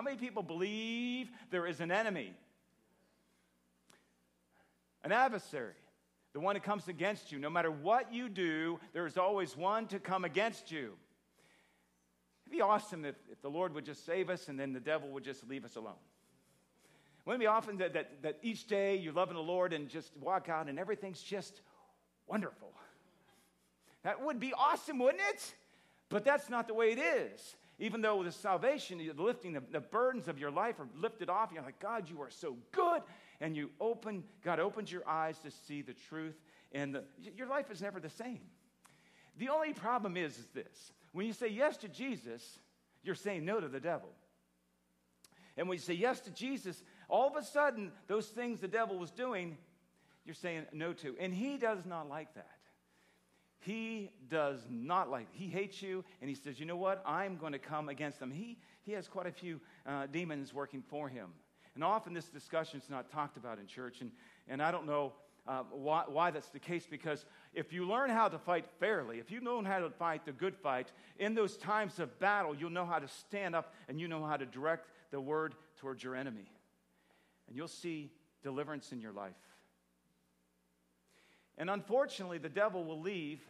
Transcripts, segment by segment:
How many people believe there is an enemy? An adversary, the one that comes against you. No matter what you do, there is always one to come against you. It'd be awesome if, if the Lord would just save us and then the devil would just leave us alone. Wouldn't it be often that, that, that each day you're loving the Lord and just walk out and everything's just wonderful? That would be awesome, wouldn't it? But that's not the way it is. Even though the salvation, the lifting, the, the burdens of your life are lifted off, you're like, God, you are so good. And you open, God opens your eyes to see the truth, and the, your life is never the same. The only problem is, is this when you say yes to Jesus, you're saying no to the devil. And when you say yes to Jesus, all of a sudden, those things the devil was doing, you're saying no to. And he does not like that. He does not like, he hates you, and he says, you know what? I'm going to come against them. He, he has quite a few uh, demons working for him. And often this discussion is not talked about in church, and, and I don't know uh, why, why that's the case, because if you learn how to fight fairly, if you know how to fight the good fight, in those times of battle, you'll know how to stand up and you know how to direct the word towards your enemy. And you'll see deliverance in your life. And unfortunately, the devil will leave,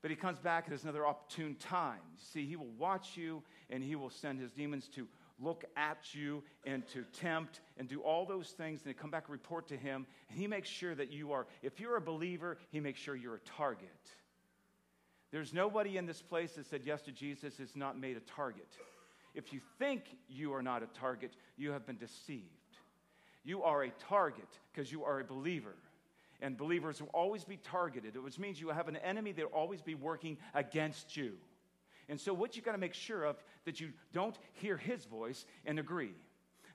but he comes back at another opportune time. See, he will watch you and he will send his demons to look at you and to tempt and do all those things and come back and report to him. And he makes sure that you are, if you're a believer, he makes sure you're a target. There's nobody in this place that said yes to Jesus is not made a target. If you think you are not a target, you have been deceived. You are a target because you are a believer and believers will always be targeted, which means you have an enemy that will always be working against you. And so, what you got to make sure of that you don't hear his voice and agree.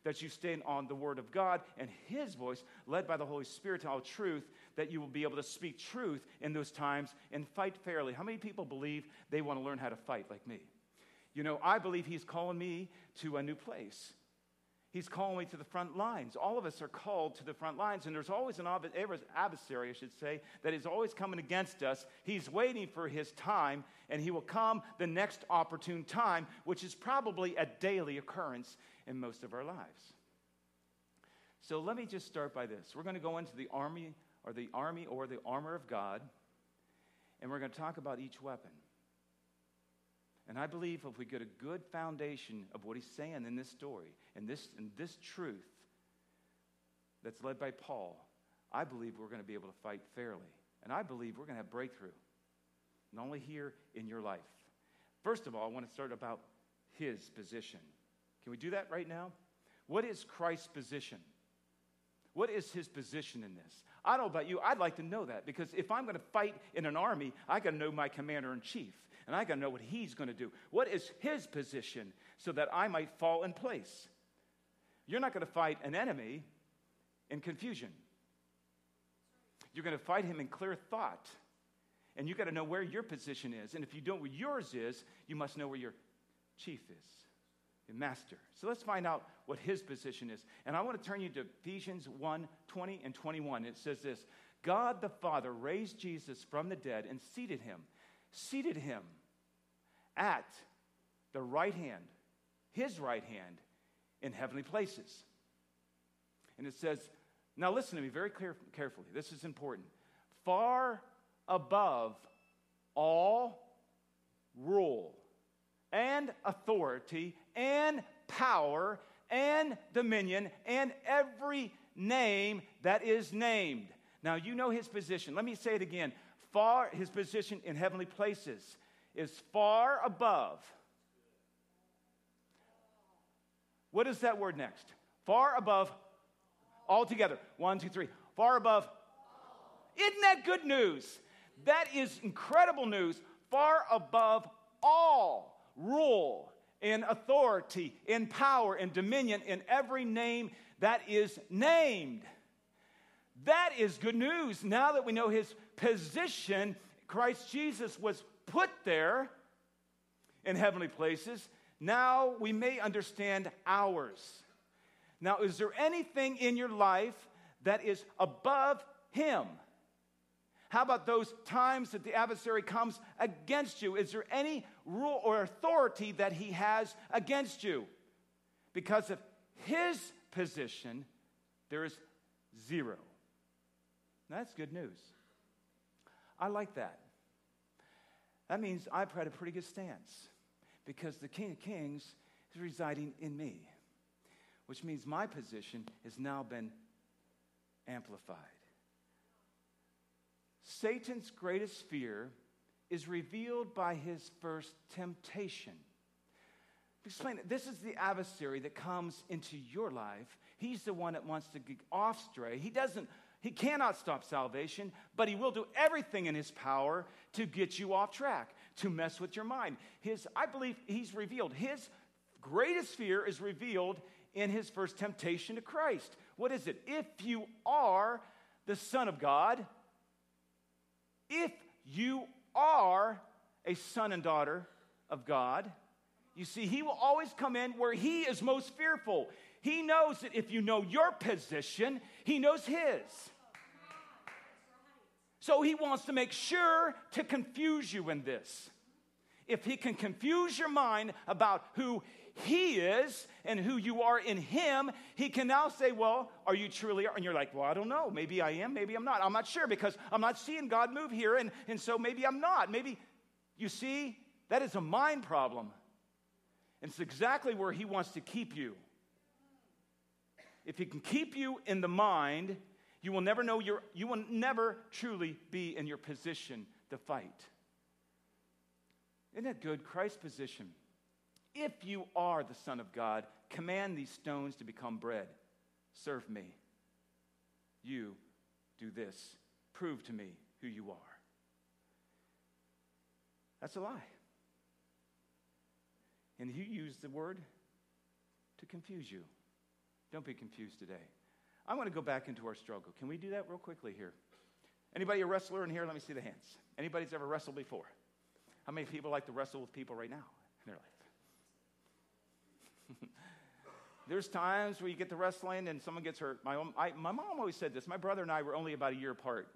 That you stand on the word of God and his voice, led by the Holy Spirit to all truth, that you will be able to speak truth in those times and fight fairly. How many people believe they want to learn how to fight like me? You know, I believe he's calling me to a new place. He's calling me to the front lines. All of us are called to the front lines, and there's always an adversary, I should say, that is always coming against us. He's waiting for his time, and he will come the next opportune time, which is probably a daily occurrence in most of our lives. So let me just start by this. We're going to go into the army or the army or the armor of God, and we're going to talk about each weapon. And I believe if we get a good foundation of what he's saying in this story and this, and this truth that's led by Paul, I believe we're going to be able to fight fairly. And I believe we're going to have breakthrough, not only here in your life. First of all, I want to start about his position. Can we do that right now? What is Christ's position? What is his position in this? I don't know about you, I'd like to know that because if I'm going to fight in an army, I got to know my commander in chief and I got to know what he's going to do. What is his position so that I might fall in place? You're not going to fight an enemy in confusion. You're going to fight him in clear thought. And you got to know where your position is. And if you don't know where yours is, you must know where your chief is, your master. So let's find out what his position is. And I want to turn you to Ephesians 1 20 and 21. It says this God the Father raised Jesus from the dead and seated him seated him at the right hand, his right hand, in heavenly places. And it says, now listen to me very carefully. This is important. Far above all rule and authority and power and dominion and every name that is named. Now, you know his position. Let me say it again far, his position in heavenly places is far above. What is that word next? Far above altogether. One, two, three. Far above. Isn't that good news? That is incredible news. Far above all rule in authority, in power in dominion, in every name that is named. That is good news. Now that we know his position, Christ Jesus was put there in heavenly places. Now we may understand ours. Now, is there anything in your life that is above him? How about those times that the adversary comes against you? Is there any rule or authority that he has against you? Because of his position, there is zero. That's good news. I like that. That means I've had a pretty good stance because the King of Kings is residing in me, which means my position has now been amplified. Satan's greatest fear is revealed by his first temptation. Explain it. This is the adversary that comes into your life. He's the one that wants to get off stray. He doesn't, he cannot stop salvation, but he will do everything in his power to get you off track, to mess with your mind. His, I believe he's revealed. His greatest fear is revealed in his first temptation to Christ. What is it? If you are the Son of God, if you are a son and daughter of God, you see, he will always come in where he is most fearful. He knows that if you know your position, he knows his. So he wants to make sure to confuse you in this. If he can confuse your mind about who he is and who you are in him, he can now say, Well, are you truly? And you're like, Well, I don't know. Maybe I am, maybe I'm not. I'm not sure because I'm not seeing God move here, and, and so maybe I'm not. Maybe, you see, that is a mind problem. And it's exactly where he wants to keep you. If he can keep you in the mind, you will never know your, you will never truly be in your position to fight. Isn't that good? Christ's position. If you are the Son of God, command these stones to become bread. Serve me. You do this. Prove to me who you are. That's a lie. And he used the word to confuse you. Don't be confused today. I want to go back into our struggle. Can we do that real quickly here? Anybody a wrestler in here? Let me see the hands. Anybody's ever wrestled before? How many people like to wrestle with people right now in their life? There's times where you get to wrestling and someone gets hurt. My, I, my mom always said this. My brother and I were only about a year apart.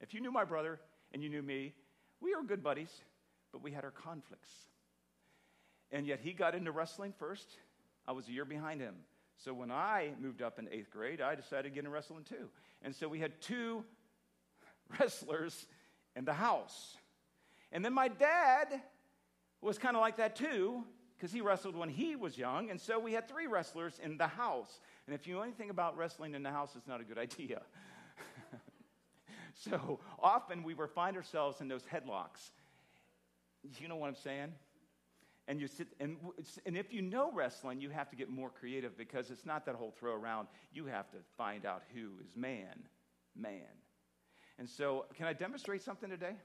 If you knew my brother and you knew me, we were good buddies, but we had our conflicts. And yet he got into wrestling first. I was a year behind him. So when I moved up in eighth grade, I decided to get in wrestling too. And so we had two wrestlers in the house. And then my dad was kind of like that too because he wrestled when he was young. And so we had three wrestlers in the house. And if you know anything about wrestling in the house, it's not a good idea. so often we would find ourselves in those headlocks. You know what I'm saying? And you sit, and, and if you know wrestling, you have to get more creative because it's not that whole throw around. You have to find out who is man, man. And so, can I demonstrate something today?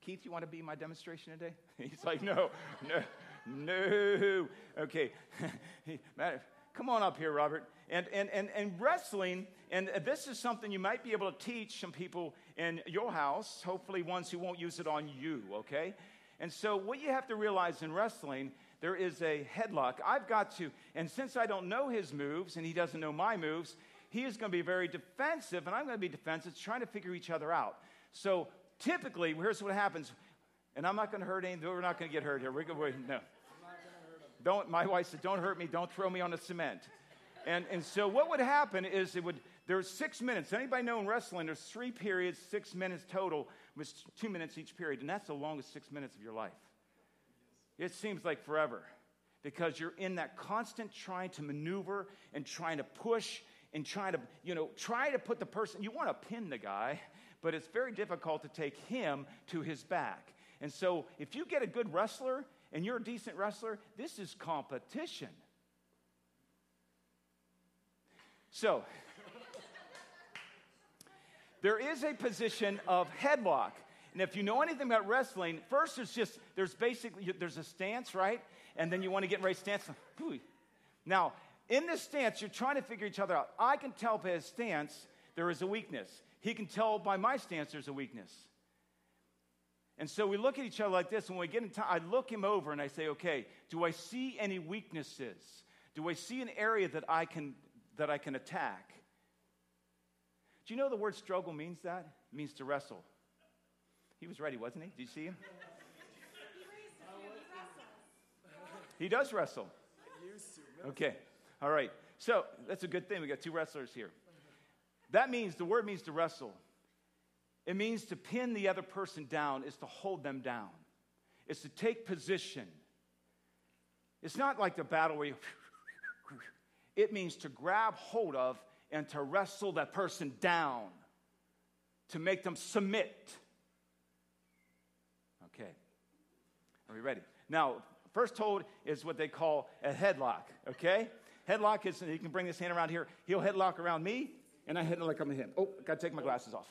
Keith, you want to be my demonstration today? He's like, no, no, no. Okay. Come on up here, Robert. And, and, and, and wrestling, and this is something you might be able to teach some people in your house, hopefully ones who won't use it on you, okay? And so, what you have to realize in wrestling, there is a headlock. I've got to, and since I don't know his moves and he doesn't know my moves, he is going to be very defensive, and I'm going to be defensive, trying to figure each other out. So, typically, here's what happens, and I'm not going to hurt anything. We're not going to get hurt here. We're going to, no. Don't, my wife said, don't hurt me. Don't throw me on the cement. And, and so what would happen is it would, there's six minutes. Anybody know in wrestling, there's three periods, six minutes total, with two minutes each period. And that's the longest six minutes of your life. It seems like forever because you're in that constant trying to maneuver and trying to push and trying to, you know, try to put the person, you want to pin the guy, but it's very difficult to take him to his back. And so, if you get a good wrestler and you're a decent wrestler, this is competition. So, there is a position of headlock. And if you know anything about wrestling, first there's just, there's basically, there's a stance, right? And then you want to get in right stance. Now, in this stance, you're trying to figure each other out. I can tell by his stance there is a weakness. He can tell by my stance there's a weakness. And so we look at each other like this, and when we get in time, I look him over and I say, okay, do I see any weaknesses? Do I see an area that I can, that I can attack? Do you know the word struggle means that? It means to wrestle. He was ready, wasn't he? Did you see him? He does wrestle. Okay. All right. So that's a good thing. We got two wrestlers here. That means the word means to wrestle. It means to pin the other person down, is to hold them down. It's to take position. It's not like the battle where you, it means to grab hold of and to wrestle that person down, to make them submit. Okay. Are we ready? Now, first hold is what they call a headlock, okay? Headlock is, you can bring this hand around here. He'll headlock around me, and I headlock on him. Oh, gotta take my glasses off.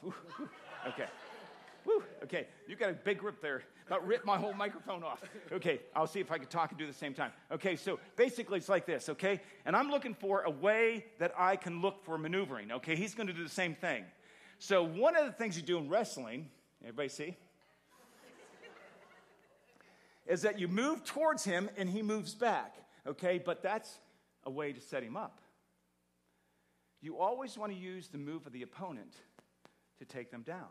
okay. Woo, okay, you got a big grip there. About ripped my whole microphone off. Okay, I'll see if I can talk and do the same time. Okay, so basically it's like this, okay? And I'm looking for a way that I can look for maneuvering, okay? He's gonna do the same thing. So one of the things you do in wrestling, everybody see? is that you move towards him and he moves back, okay? But that's a way to set him up. You always want to use the move of the opponent to take them down.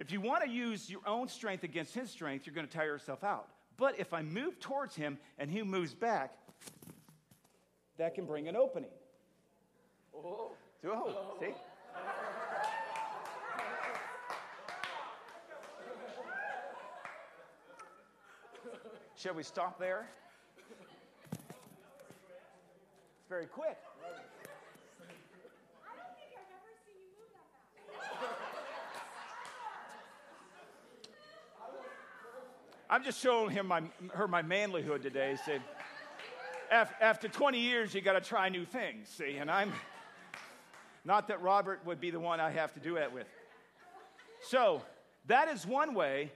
If you want to use your own strength against his strength, you're going to tire yourself out. But if I move towards him and he moves back, that can bring an opening. Oh, oh see? Shall we stop there? It's very quick. I'm just showing him my, her my manlyhood today. Said, after 20 years, you got to try new things. See, and I'm not that Robert would be the one I have to do that with. So that is one way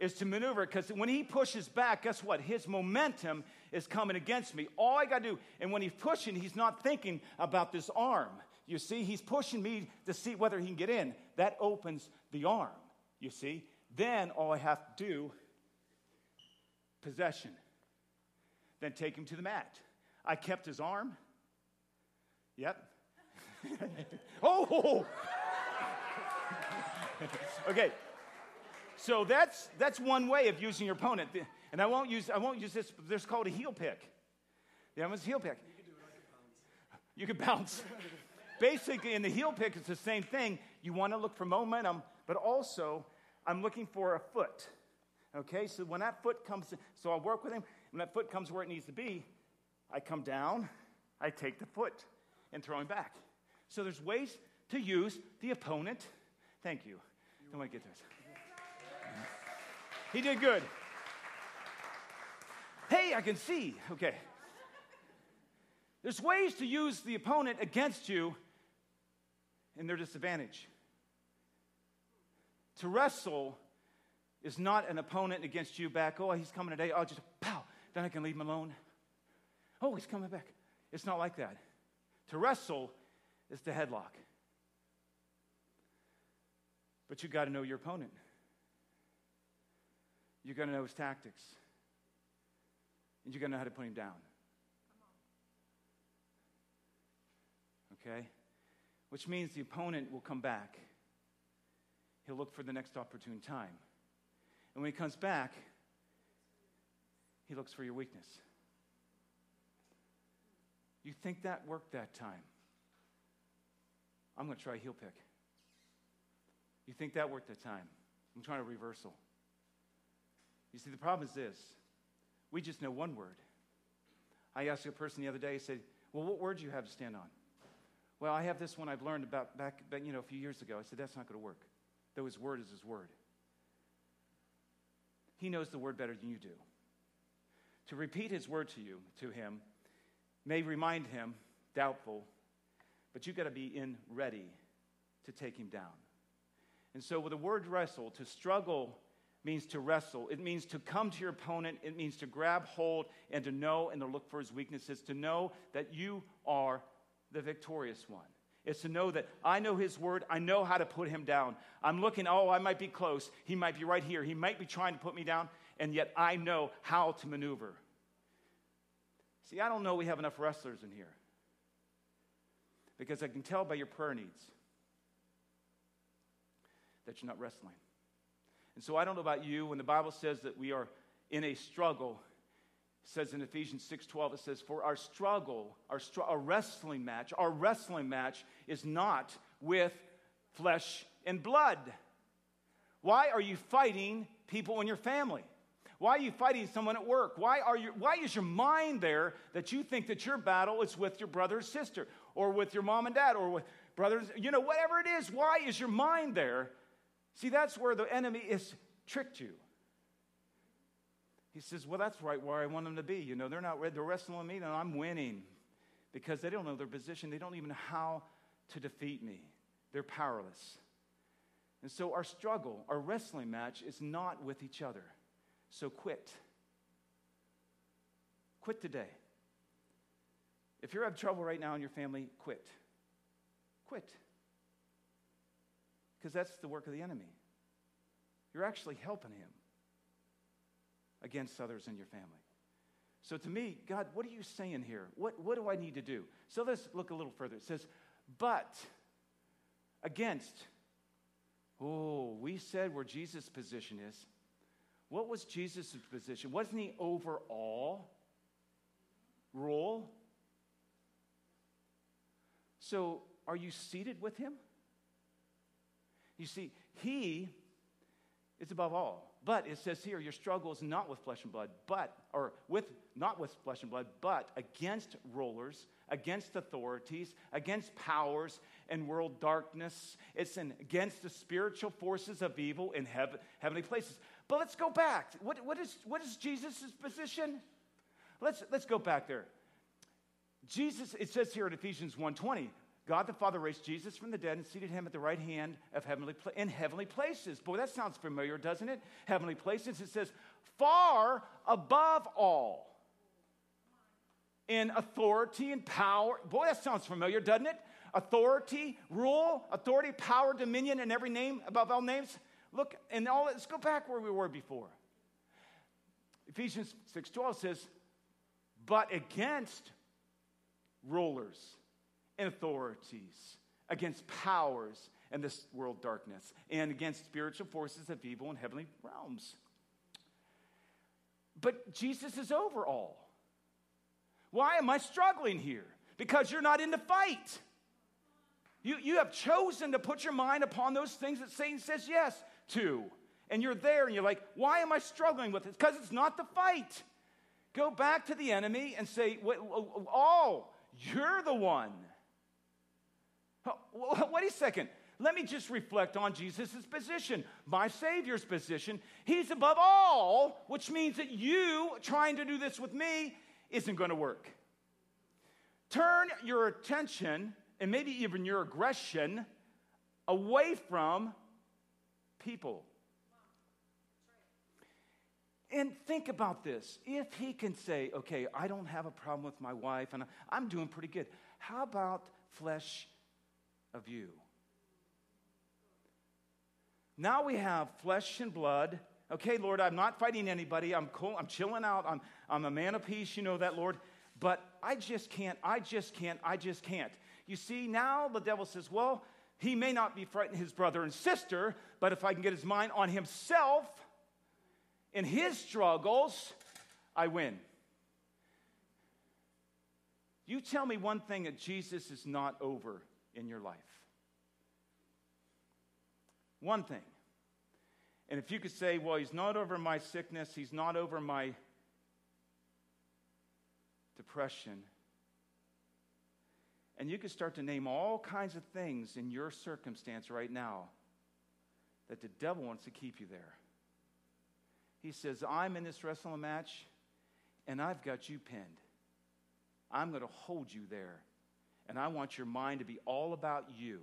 is to maneuver because when he pushes back, guess what? His momentum is coming against me. All I got to do, and when he's pushing, he's not thinking about this arm. You see, he's pushing me to see whether he can get in. That opens the arm, you see. Then all I have to do possession. Then take him to the mat. I kept his arm. Yep. oh! okay. So that's that's one way of using your opponent. And I won't use I won't use this. There's called a heel pick. The other one's heel pick. You can bounce. Basically, in the heel pick, it's the same thing. You want to look for momentum, but also I'm looking for a foot. Okay, so when that foot comes, so I'll work with him. When that foot comes where it needs to be, I come down, I take the foot and throw him back. So there's ways to use the opponent. Thank you. Don't want to get this. He did good. Hey, I can see. Okay. There's ways to use the opponent against you in their disadvantage. To wrestle is not an opponent against you back. Oh, he's coming today. I'll just pow. Then I can leave him alone. Oh, he's coming back. It's not like that. To wrestle is to headlock. But you got to know your opponent. You got to know his tactics. And you got to know how to put him down. Okay? Which means the opponent will come back. He'll look for the next opportune time. And when he comes back, he looks for your weakness. You think that worked that time? I'm going to try a heel pick. You think that worked that time? I'm trying a reversal. You see, the problem is this we just know one word. I asked a person the other day, he said, Well, what word do you have to stand on? Well, I have this one I've learned about back you know, a few years ago. I said, That's not going to work. Though his word is his word. He knows the word better than you do. To repeat his word to you, to him, may remind him, doubtful, but you got to be in ready to take him down. And so, with the word wrestle, to struggle means to wrestle. It means to come to your opponent. It means to grab hold and to know and to look for his weaknesses, to know that you are the victorious one. It's to know that I know his word. I know how to put him down. I'm looking, oh, I might be close. He might be right here. He might be trying to put me down, and yet I know how to maneuver. See, I don't know we have enough wrestlers in here because I can tell by your prayer needs that you're not wrestling. And so I don't know about you, when the Bible says that we are in a struggle, says in Ephesians 6:12 it says for our struggle our, str- our wrestling match our wrestling match is not with flesh and blood. Why are you fighting people in your family? Why are you fighting someone at work? Why, are you, why is your mind there that you think that your battle is with your brother or sister or with your mom and dad or with brothers, you know, whatever it is, why is your mind there? See, that's where the enemy has tricked you. He says, Well, that's right where I want them to be. You know, they're not they're wrestling with me, and I'm winning because they don't know their position. They don't even know how to defeat me. They're powerless. And so our struggle, our wrestling match, is not with each other. So quit. Quit today. If you're having trouble right now in your family, quit. Quit. Because that's the work of the enemy. You're actually helping him against others in your family. So to me, God, what are you saying here? What, what do I need to do? So let's look a little further. It says, but against. Oh, we said where Jesus' position is. What was Jesus' position? Wasn't he over all rule? So are you seated with him? You see, he is above all. But it says here, your struggle is not with flesh and blood, but, or with, not with flesh and blood, but against rulers, against authorities, against powers and world darkness. It's in, against the spiritual forces of evil in heav- heavenly places. But let's go back. What, what is, what is Jesus' position? Let's, let's go back there. Jesus, it says here in Ephesians 1.20, God the Father raised Jesus from the dead and seated him at the right hand of heavenly in heavenly places. Boy, that sounds familiar, doesn't it? Heavenly places. It says, far above all in authority and power. Boy, that sounds familiar, doesn't it? Authority, rule, authority, power, dominion, and every name above all names. Look, and all let's go back where we were before. Ephesians 6:12 says, but against rulers and authorities, against powers and this world darkness, and against spiritual forces of evil in heavenly realms. But Jesus is over all. Why am I struggling here? Because you're not in the fight. You, you have chosen to put your mind upon those things that Satan says yes to. And you're there and you're like, why am I struggling with it? Because it's not the fight. Go back to the enemy and say, oh, you're the one. Wait a second. Let me just reflect on Jesus' position, my Savior's position. He's above all, which means that you trying to do this with me isn't going to work. Turn your attention and maybe even your aggression away from people. And think about this. If he can say, okay, I don't have a problem with my wife and I'm doing pretty good, how about flesh of you? Now we have flesh and blood. Okay, Lord, I'm not fighting anybody. I'm cool. I'm chilling out. I'm, I'm a man of peace. You know that, Lord. But I just can't. I just can't. I just can't. You see, now the devil says, well, he may not be frightening his brother and sister, but if I can get his mind on himself, in his struggles, I win. You tell me one thing that Jesus is not over in your life. One thing. And if you could say, well, he's not over my sickness, he's not over my depression. And you could start to name all kinds of things in your circumstance right now that the devil wants to keep you there. He says, I'm in this wrestling match and I've got you pinned. I'm going to hold you there. And I want your mind to be all about you,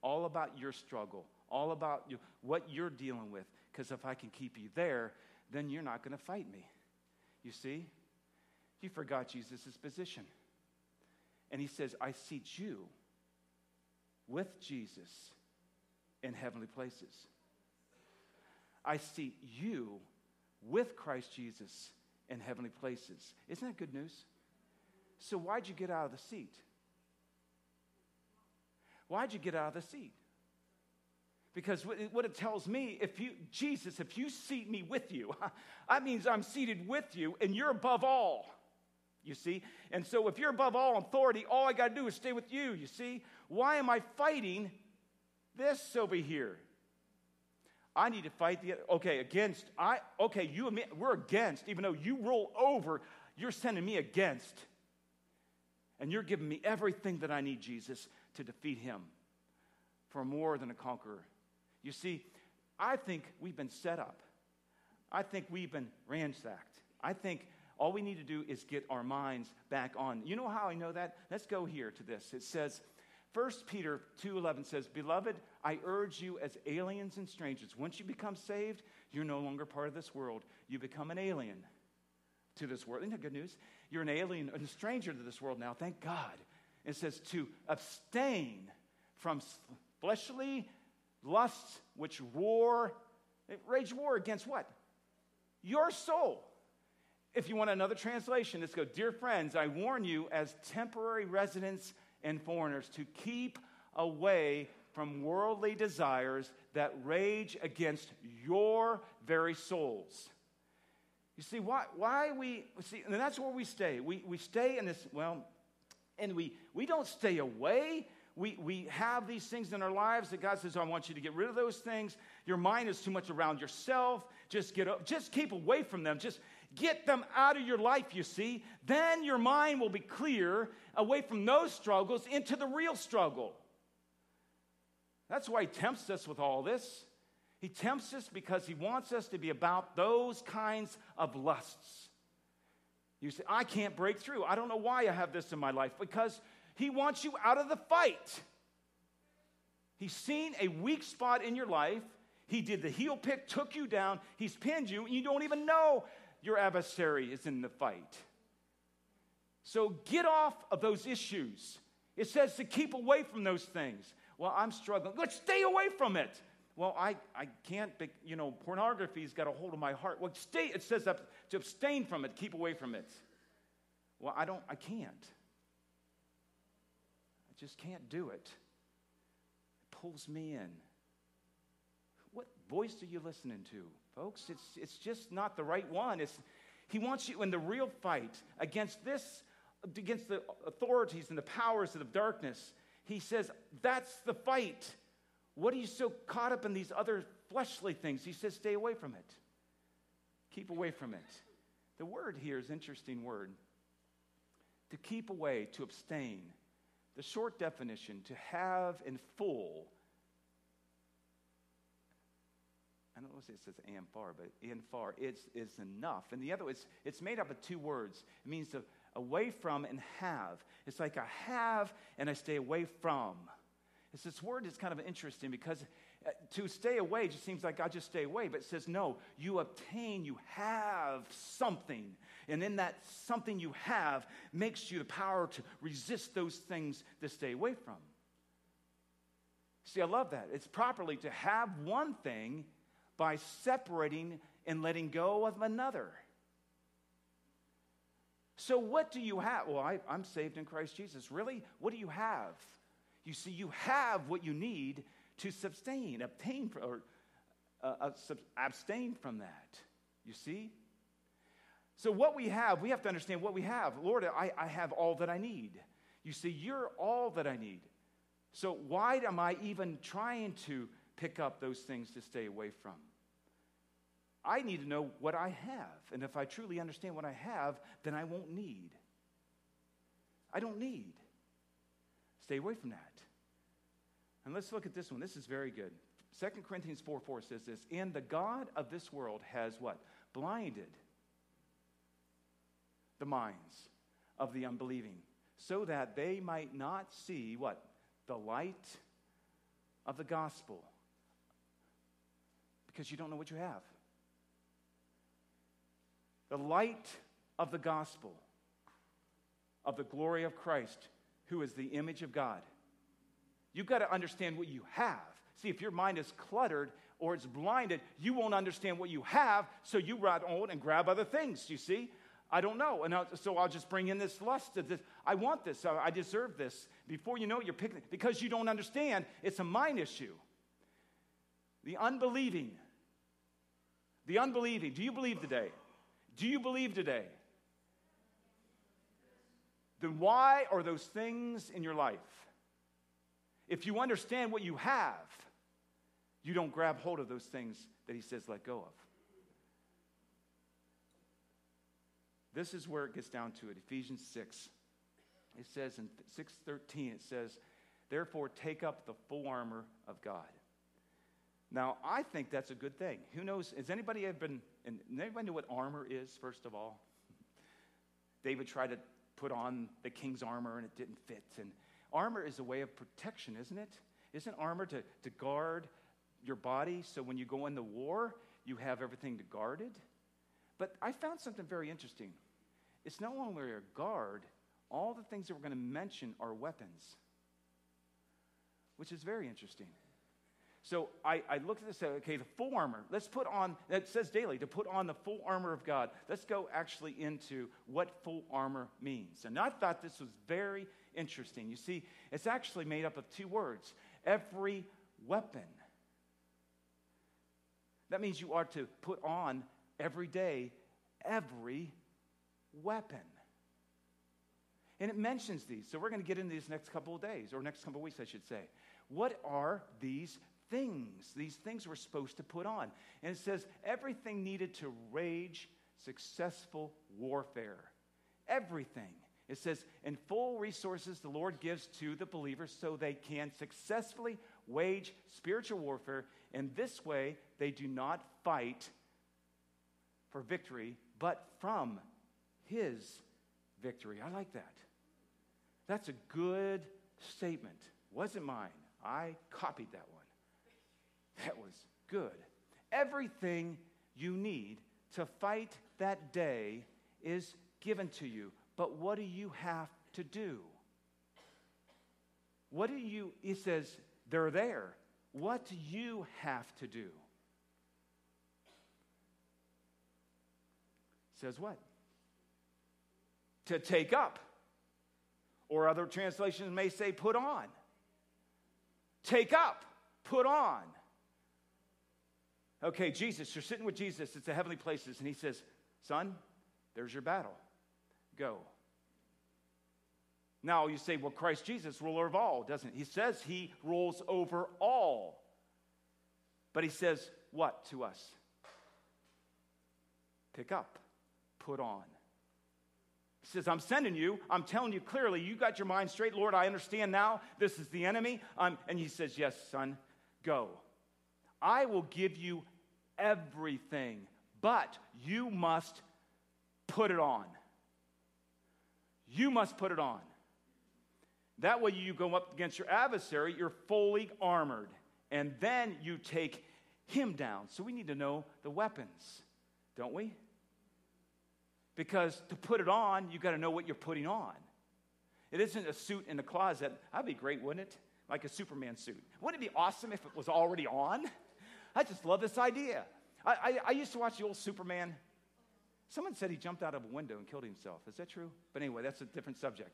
all about your struggle, all about you, what you're dealing with. Because if I can keep you there, then you're not going to fight me. You see? You forgot Jesus' position. And he says, I seat you with Jesus in heavenly places. I seat you with Christ Jesus in heavenly places. Isn't that good news? So, why'd you get out of the seat? Why'd you get out of the seat? Because what it tells me, if you, Jesus, if you seat me with you, that means I'm seated with you and you're above all. You see? And so if you're above all authority, all I got to do is stay with you. You see? Why am I fighting this over here? I need to fight the okay against I okay you admit we're against even though you rule over you're sending me against and you're giving me everything that I need Jesus to defeat him for more than a conqueror you see, I think we've been set up. I think we've been ransacked. I think all we need to do is get our minds back on. You know how I know that? Let's go here to this. It says, 1 Peter 2:11 says, "Beloved, I urge you as aliens and strangers. Once you become saved, you're no longer part of this world. You become an alien to this world. Isn't that good news? You're an alien and a stranger to this world now. Thank God. It says to abstain from fleshly lusts which war, eh, rage war against what? Your soul. If you want another translation, let's go. Dear friends, I warn you as temporary residents and foreigners to keep away from worldly desires that rage against your very souls. You see, why, why we, see, and that's where we stay. We, we stay in this, well, and we, we don't stay away we, we have these things in our lives that God says, oh, I want you to get rid of those things. Your mind is too much around yourself. Just get up, just keep away from them. Just get them out of your life, you see. Then your mind will be clear away from those struggles into the real struggle. That's why he tempts us with all this. He tempts us because he wants us to be about those kinds of lusts. You say, I can't break through. I don't know why I have this in my life. Because he wants you out of the fight. He's seen a weak spot in your life. He did the heel pick, took you down. He's pinned you, and you don't even know your adversary is in the fight. So get off of those issues. It says to keep away from those things. Well, I'm struggling. Let's stay away from it. Well, I, I can't, you know, pornography's got a hold of my heart. Well, stay, it says to abstain from it, keep away from it. Well, I don't, I can't just can't do it. It pulls me in. What voice are you listening to, folks? It's, it's just not the right one. It's, he wants you in the real fight against this, against the authorities and the powers of darkness. He says, that's the fight. What are you so caught up in these other fleshly things? He says, stay away from it. Keep away from it. The word here is interesting word. To keep away, to abstain. The short definition to have in full, I don't know if it says and far, but in far, it's, it's enough. And the other, it's, it's made up of two words. It means to away from and have. It's like I have and I stay away from. It's this word is kind of interesting because Uh, to stay away just seems like I just stay away, but it says no, you obtain, you have something. And in that something you have makes you the power to resist those things to stay away from. See, I love that. It's properly to have one thing by separating and letting go of another. So, what do you have? Well, I, am saved in Christ Jesus. Really? What do you have? You see, you have what you need to sustain, obtain, or uh, uh, abstain from that. You see? So, what we have, we have to understand what we have. Lord, I, I have all that I need. You see, you're all that I need. So, why am I even trying to pick up those things to stay away from? I need to know what I have. And if I truly understand what I have, then I won't need. I don't need. Stay away from that. And let's look at this one. This is very good. 2 Corinthians 4 4 says this And the God of this world has what? Blinded the minds of the unbelieving, so that they might not see what? The light of the gospel. Because you don't know what you have. The light of the gospel, of the glory of Christ, who is the image of God. You've got to understand what you have. See, if your mind is cluttered or it's blinded, you won't understand what you have, so you run on and grab other things, you see? I don't know. And I'll, so I'll just bring in this lust of this. I want this. Uh, I deserve this. Before you know it, you're picking because you don't understand. It's a mind issue. The unbelieving. The unbelieving. Do you believe today? Do you believe today? Then why are those things in your life? If you understand what you have, you don't grab hold of those things that he says let go of. This is where it gets down to it. Ephesians 6. It says in 6:13 it says, "Therefore take up the full armor of God." Now, I think that's a good thing. Who knows? Has anybody ever been, and anybody know what armor is, first of all? David tried to put on the king's armor and it didn't fit. And armor is a way of protection, isn't it? Isn't armor to, to guard your body so when you go into war, you have everything to guard it? But I found something very interesting. It's no longer a guard, all the things that we're going to mention are weapons, which is very interesting. So I, I looked at this and said, okay, the full armor. Let's put on, it says daily, to put on the full armor of God. Let's go actually into what full armor means. And I thought this was very interesting. You see, it's actually made up of two words every weapon. That means you are to put on every day every weapon. And it mentions these. So we're going to get into these next couple of days, or next couple of weeks, I should say. What are these things, these things we're supposed to put on. And it says everything needed to wage successful warfare. Everything. It says, in full resources the Lord gives to the believers so they can successfully wage spiritual warfare. In this way, they do not fight for victory, but from His victory. I like that. That's a good statement. Wasn't mine. I copied that one. That was good. Everything you need to fight that day is given to you. But what do you have to do? What do you, he says, they're there. What do you have to do? Says what? To take up. Or other translations may say put on. Take up, put on. Okay, Jesus, you're sitting with Jesus. It's the heavenly places. And he says, Son, there's your battle. Go. Now you say, well, Christ Jesus, ruler of all, doesn't he? He says he rules over all. But he says, what to us? Pick up, put on. He says, I'm sending you. I'm telling you clearly, you got your mind straight. Lord, I understand now. This is the enemy. Um, and he says, Yes, son, go. I will give you everything, but you must put it on. You must put it on. That way, you go up against your adversary, you're fully armored, and then you take him down. So, we need to know the weapons, don't we? Because to put it on, you got to know what you're putting on. It isn't a suit in the closet. That'd be great, wouldn't it? Like a Superman suit. Wouldn't it be awesome if it was already on? I just love this idea. I, I, I, used to watch the old Superman. Someone said he jumped out of a window and killed himself. Is that true? But anyway, that's a different subject.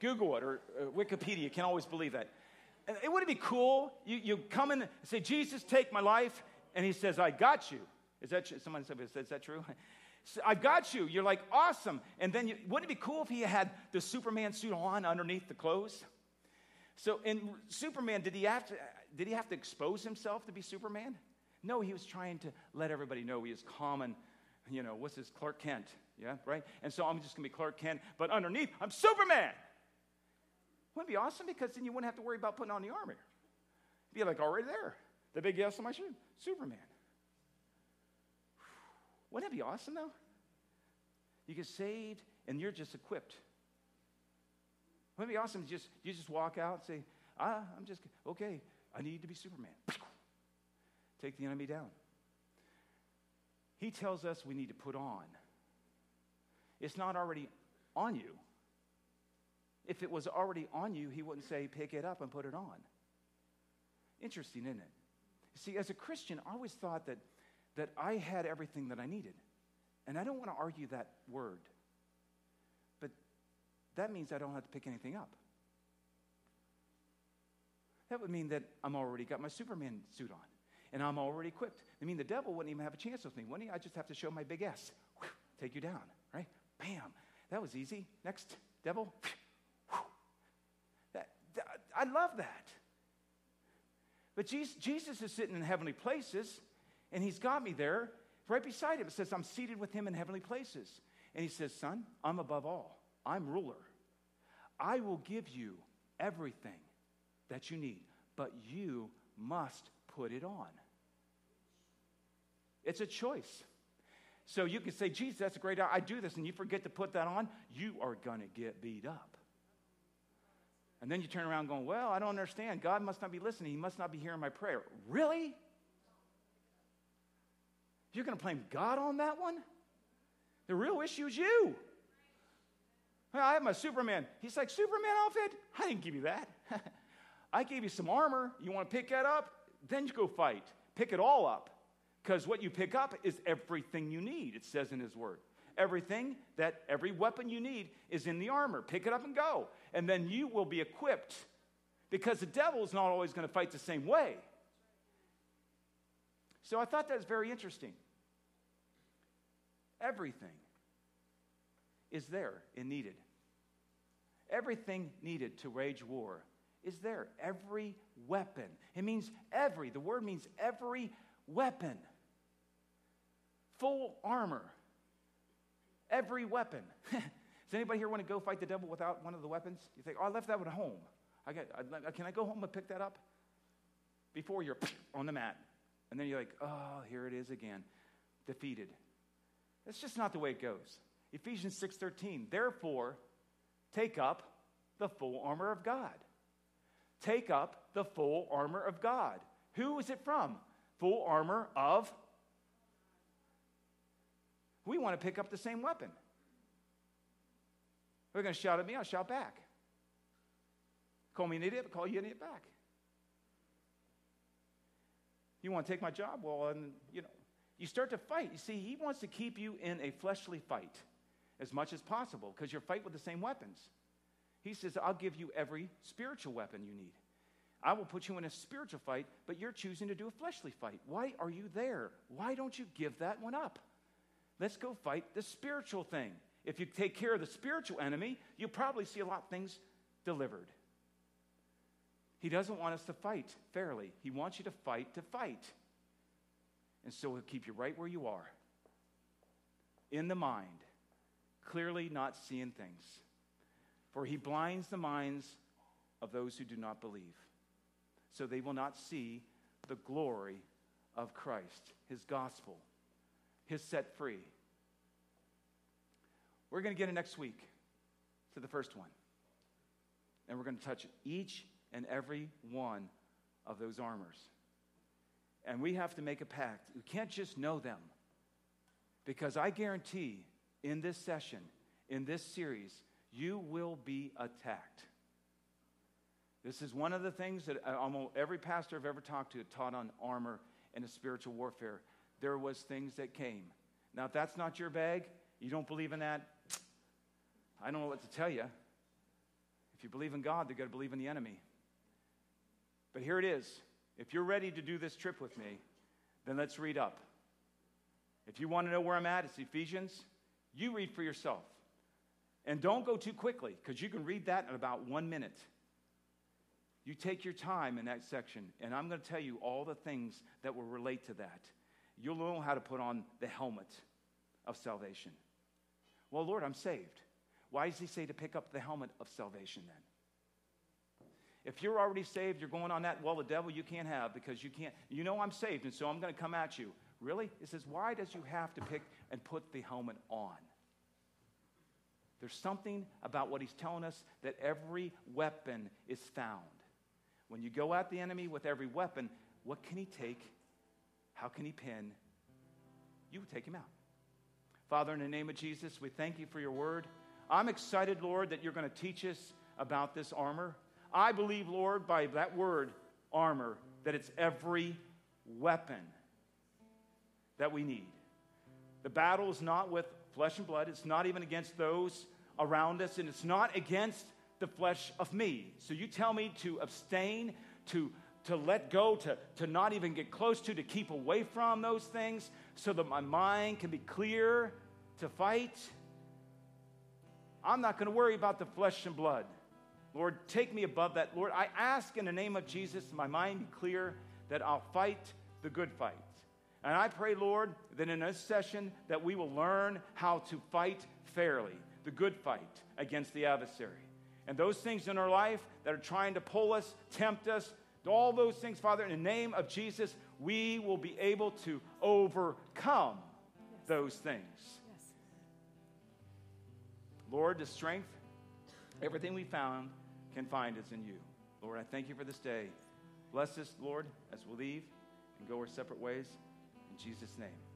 Google it or uh, Wikipedia. Can always believe that. And it wouldn't be cool. You, you come and say, Jesus, take my life. And he says, I got you. Is that true? Someone said, is that true? I've got you. You're like, awesome. And then you, wouldn't it be cool if he had the Superman suit on underneath the clothes? So in Superman, did he have to, did he have to expose himself to be Superman? No, he was trying to let everybody know he is common, you know, what's his Clark Kent, yeah, right? And so I'm just gonna be Clark Kent, but underneath, I'm Superman. Wouldn't be awesome? Because then you wouldn't have to worry about putting on the armor. Be like already there. The big yes on my shoe, Superman. Wouldn't that be awesome though? You get saved and you're just equipped. Wouldn't it be awesome to just you just walk out and say, ah, I'm just okay, I need to be Superman. Take the enemy down. He tells us we need to put on. It's not already on you. If it was already on you, he wouldn't say, pick it up and put it on. Interesting, isn't it? See, as a Christian, I always thought that, that I had everything that I needed. And I don't want to argue that word. But that means I don't have to pick anything up. That would mean that I'm already got my Superman suit on and I'm already equipped. I mean, the devil wouldn't even have a chance with me, wouldn't he? I just have to show my big S. Whew, take you down, right? Bam. That was easy. Next, devil. That, that, I love that. But Jesus, Jesus is sitting in heavenly places, and he's got me there. Right beside him, it says, I'm seated with him in heavenly places. And he says, Son, I'm above all. I'm ruler. I will give you everything that you need, but you must put it on. It's a choice. So you can say, Jesus, that's a great, I do this, and you forget to put that on, you are going to get beat up. And then you turn around going, Well, I don't understand. God must not be listening. He must not be hearing my prayer. Really? You're going to blame God on that one? The real issue is you. I have my Superman. He's like, Superman outfit? I didn't give you that. I gave you some armor. You want to pick that up? Then you go fight. Pick it all up. Because what you pick up is everything you need, it says in his word. Everything that every weapon you need is in the armor. Pick it up and go. And then you will be equipped. Because the devil is not always going to fight the same way. So I thought that was very interesting. Everything is there and needed. Everything needed to wage war is there. Every weapon. It means every. The word means every weapon. Full armor. Every weapon. Does anybody here want to go fight the devil without one of the weapons? You think, oh, I left that one at home. I got, I, can I go home and pick that up? Before you're on the mat. And then you're like, oh, here it is again. Defeated. That's just not the way it goes. Ephesians 6:13. Therefore, take up the full armor of God. Take up the full armor of God. Who is it from? Full armor of we want to pick up the same weapon. We're going to shout at me, I'll shout back. Call me an idiot, I'll call you an idiot back. You want to take my job? Well, and you know, you start to fight. You see, he wants to keep you in a fleshly fight as much as possible because you're fight with the same weapons. He says, I'll give you every spiritual weapon you need. I will put you in a spiritual fight, but you're choosing to do a fleshly fight. Why are you there? Why don't you give that one up? Let's go fight the spiritual thing. If you take care of the spiritual enemy, you'll probably see a lot of things delivered. He doesn't want us to fight fairly. He wants you to fight to fight. And so he'll keep you right where you are, in the mind, clearly not seeing things. For he blinds the minds of those who do not believe, so they will not see the glory of Christ, his gospel, his set free. We're going to get it next week to the first one. And we're going to touch each and every one of those armors. And we have to make a pact. We can't just know them. Because I guarantee in this session, in this series, you will be attacked. This is one of the things that uh, almost every pastor I've ever talked to taught on armor and a spiritual warfare. There was things that came. Now, if that's not your bag, you don't believe in that, I don't know what to tell you. If you believe in God, you've got to believe in the enemy. But here it is. If you're ready to do this trip with me, then let's read up. If you want to know where I'm at, it's Ephesians. You read for yourself. And don't go too quickly, because you can read that in about one minute. You take your time in that section, and I'm going to tell you all the things that will relate to that. You'll know how to put on the helmet of salvation. Well, Lord, I'm saved. Why does he say to pick up the helmet of salvation then? If you're already saved, you're going on that, well, the devil you can't have because you can't, you know I'm saved, and so I'm going to come at you. Really? It says, why does you have to pick and put the helmet on? There's something about what he's telling us that every weapon is found. When you go at the enemy with every weapon, what can he take? How can he pin? You take him out. Father, in the name of Jesus, we thank you for your word. I'm excited, Lord, that you're going to teach us about this armor. I believe, Lord, by that word, armor, that it's every weapon that we need. The battle is not with flesh and blood, it's not even against those around us, and it's not against the flesh of me. So you tell me to abstain, to, to let go, to, to not even get close to, to keep away from those things so that my mind can be clear to fight. I'm not going to worry about the flesh and blood. Lord, take me above that. Lord, I ask in the name of Jesus, my mind be clear that I'll fight the good fight. And I pray, Lord, that in this session that we will learn how to fight fairly, the good fight against the adversary. And those things in our life that are trying to pull us, tempt us, all those things, Father, in the name of Jesus, we will be able to overcome yes. those things. Yes. Lord, the strength, everything we found can find is in you. Lord, I thank you for this day. Bless us, Lord, as we leave and go our separate ways. Jesus' name.